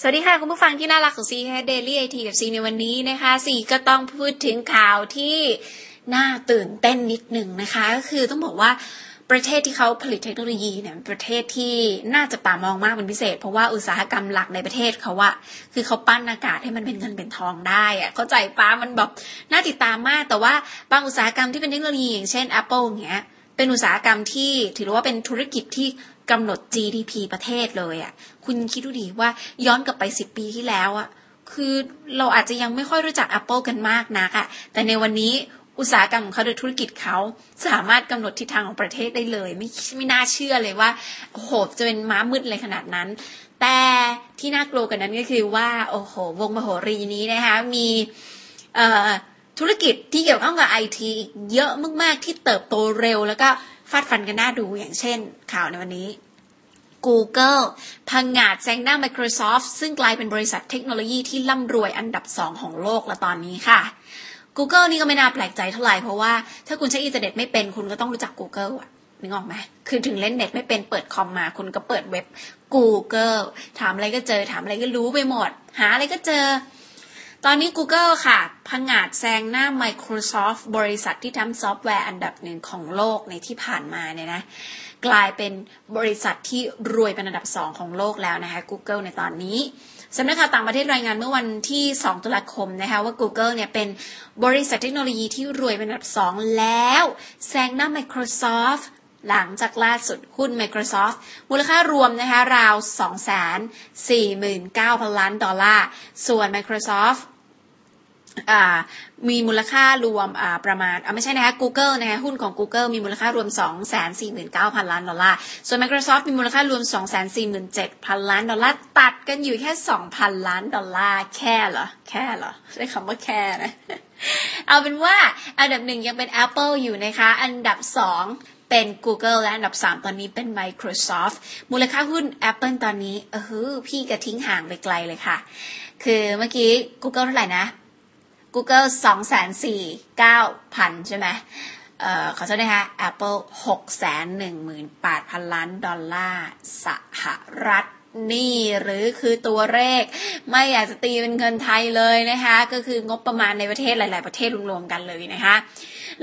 สวัสดีค่ะ คุณผู้ฟังที่น่ารักของซีแคเดลี่ไอทีกับซีในวันนี้นะคะซีก็ต้องพูดถึงข่าวที่น่าตื่นเต้นนิดหนึ่งนะคะ ก็คือต้องบอกว่าประเทศที่เขาผลิตเทคโนโลยีเนี่ยประเทศที่น่าจะตามองมากเป็นพิเศษ เพราะว่าอุตสาหกรรมหลักในประเทศเขาอะคือเขาปั้นอากาศให้มันเป็นเงินเป็นทองได้อะเข้าใจป้ามันแบบน่าติดตามมาก แต่ว่าบางอุตสาหกรรมที่เป็นเทคโนโลยีอย่างเช่น Apple เงี้ยเป็นอุตสาหกรรมที่ถือว่าเป็นธุรกิจที่กำหนด GDP ประเทศเลยอะ่ะ คุณคิดดูดีว่าย้อนกลับไปสิบปีที่แล้วอะ่ะคือเราอาจจะยังไม่ค่อยรู้จัก Apple กันมากนักอะ่ะแต่ในวันนี้อุตสาหกรรมของเขาโดยธุรกิจเขาสามารถกำหนดทิศทางของประเทศได้เลย ไม่ไม่น่าเชื่อเลยว่าโอ้โหจะเป็นม้ามืดเลยขนาดนั้น แต่ที่น่ากลัวกันนั้นก็คือว่าโอ้โหวงมโหรีนี้นะคะมีธุรกิจที่เกี่ยวข้องกับไอทีเยอะมากๆที่เติบโตเร็ว แล้วก็ฟาดฟันกันน่าดูอย่างเช่น ข่าวในวันนี้ Google พังงาดแซงหน้า Microsoft ซึ่งกลายเป็นบริษัทเทคโนโลยีที่ร่ำรวยอันดับสองของโลกละตอนนี้ค่ะ Google นี่ก็ไม่น่าแปลกใจเท่าไหร่เพราะว่าถ้าคุณใช้อินเทอร์เน็ตไม่เป็นคุณก็ต้องรู้จัก Google อะนึกออกไหมคือถึงเล่นเน็ตไม่เป็นเปิดคอมมา คุณก็เปิดเว็บ Google ถามอะไรก็เจอถามอะไรก็รู้ไปหมด หาอะไรก็เจอ ตอนนี้ Google ค่ะพังอาจแซงหน้า Microsoft บริษัทที่ทำซอฟต์แวร์อันดับหนึ่งของโลกในที่ผ่านมาเนี่ยนะ กลายเป็นบริษัทที่รวยเป็นอันดับสองของโลกแล้วนะคะ Google ในตอนนี้สำนักข่าวต่างประเทศรายงานเมื่อวันที่ 2 ตุลาคมนะคะว่า Google เนี่ยเป็นบริษัทเทคโนโลยีที่รวยเป็นอันดับสองแล้วแซงหน้า Microsoft หลังจากล่าสุดหุ้น Microsoft มูลค่ารวมนะคะราว 249,000 ล้านดอลลาร์ ส่วน Microsoft มีมูลค่ารวมประมาณไม่ใช่นะคะ Google นะคะหุ้นของ Google มีมูลค่ารวม 249,000 ล้านดอลลาร์ ส่วน Microsoft มีมูลค่ารวม 247,000 ล้านดอลลาร์ ตัดกันอยู่แค่ 2,000 ล้านดอลลาร์แค่เหรอ แค่เหรอ ใช้คำว่าแค่นะ เอาเป็นว่าอันดับหนึ่งยังเป็น Apple อยู่นะคะ อันดับสองเป็น Google และอันดับ 3 ตอนนี้เป็น Microsoft มูลค่าหุ้น Apple ตอนนี้เออพี่กระทิ้งห่างไปไกลเลยค่ะ คือเมื่อกี้ Google เท่าไหร่นะ Google 2 4 9 0 0 0 ใช่ไหมเอ่อขอโทษนะคะ Apple 6 1 8 0 0 0 ล้านดอลลาร์สหรัฐนี่หรือคือตัวเลขไม่อยากจะตีเป็นเงินไทยเลยนะคะ ก็คืองบประมาณในประเทศหลาย ๆ ประเทศรวมๆกันเลยนะคะ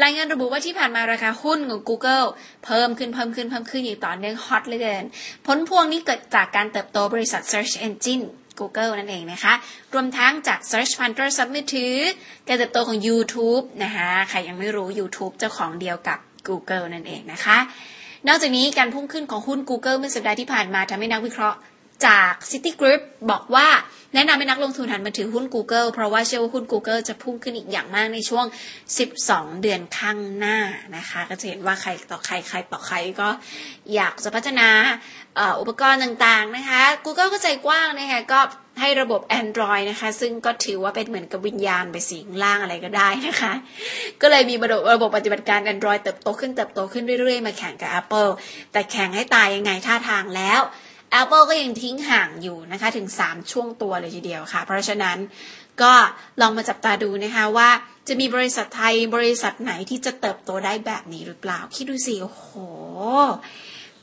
รายงานระบุว่าที่ผ่านมาราคาหุ้นของ Google เพิ่มขึ้นเพิ่มขึ้นเพิ่มขึ้นอย่างต่อเนื่องฮอตเลยเกินผลพวงนี้เกิดจากการเติบโตบริษัท Search Engine Google นั่นเองนะคะ รวมทั้งจาก Search p a n t e r ซับมือถือการเติบโตของ YouTube นะคะใครยังไม่รู้ YouTube เจ้าของเดียวกับ Google นั่นเองนะคะ นอกจากนี้การพุ่งขึ้นของหุ้น Google เมื่อสัปดาห์ที่ผ่านมาทำให้นักวิเคราะห์ จาก City Group บอกว่าแนะนำให้นักลงทุนหันมาถือหุ้น Google เพราะว่าเชื่อว่าหุ้น Google จะพุ่งขึ้นอีกอย่างมากในช่วง 12 เดือนข้างหน้านะคะ ก็จะเห็นว่าใครต่อใครใครต่อใครก็อยากจะพัฒนาอุปกรณ์ต่างๆนะคะ Google ก็ใจกว้างนะคะก็ให้ระบบ Android นะคะ ซึ่งก็ถือว่าเป็นเหมือนกับวิญญาณไปสิงล่างอะไรก็ได้นะคะ ก็เลยมีระบบระบบปฏิบัติการ Android เติบโตขึ้นเติบโตขึ้นเรื่อยๆ มาแข่งกับ Apple แต่แข่งให้ตายยังไงท่าทางแล้ว Apple ก็ยังทิ้งห่างอยู่นะคะถึง 3 ช่วงตัวเลยทีเดียวค่ะ เพราะฉะนั้นก็ลองมาจับตาดูนะคะว่าจะมีบริษัทไทยบริษัทไหนที่จะเติบโตได้แบบนี้หรือเปล่า คิดดูสิโอ้โห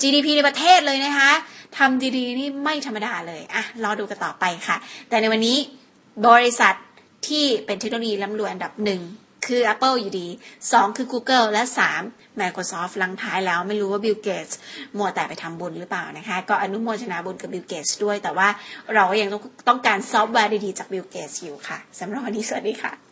GDP ในประเทศเลยนะคะทำดีๆนี่ไม่ธรรมดาเลยอะรอดูกันต่อไปค่ะ แต่ในวันนี้บริษัทที่เป็นเทคโนโลยีล้ำรวยอันดับหนึ่ง คือ Apple อยู่ดี 2 คือ Google และ 3 Microsoft ลังท้ายแล้วไม่รู้ว่า Bill Gates มัวแต่ไปทำบุญหรือเปล่านะคะ ก็อนุโมทนาบุญกับ Bill Gates ด้วย แต่ว่าเรายังต้องต้องการซอฟต์แวร์ดีๆ จาก Bill Gates อยู่ค่ะสำหรับวันนี้สวัสดีค่ะ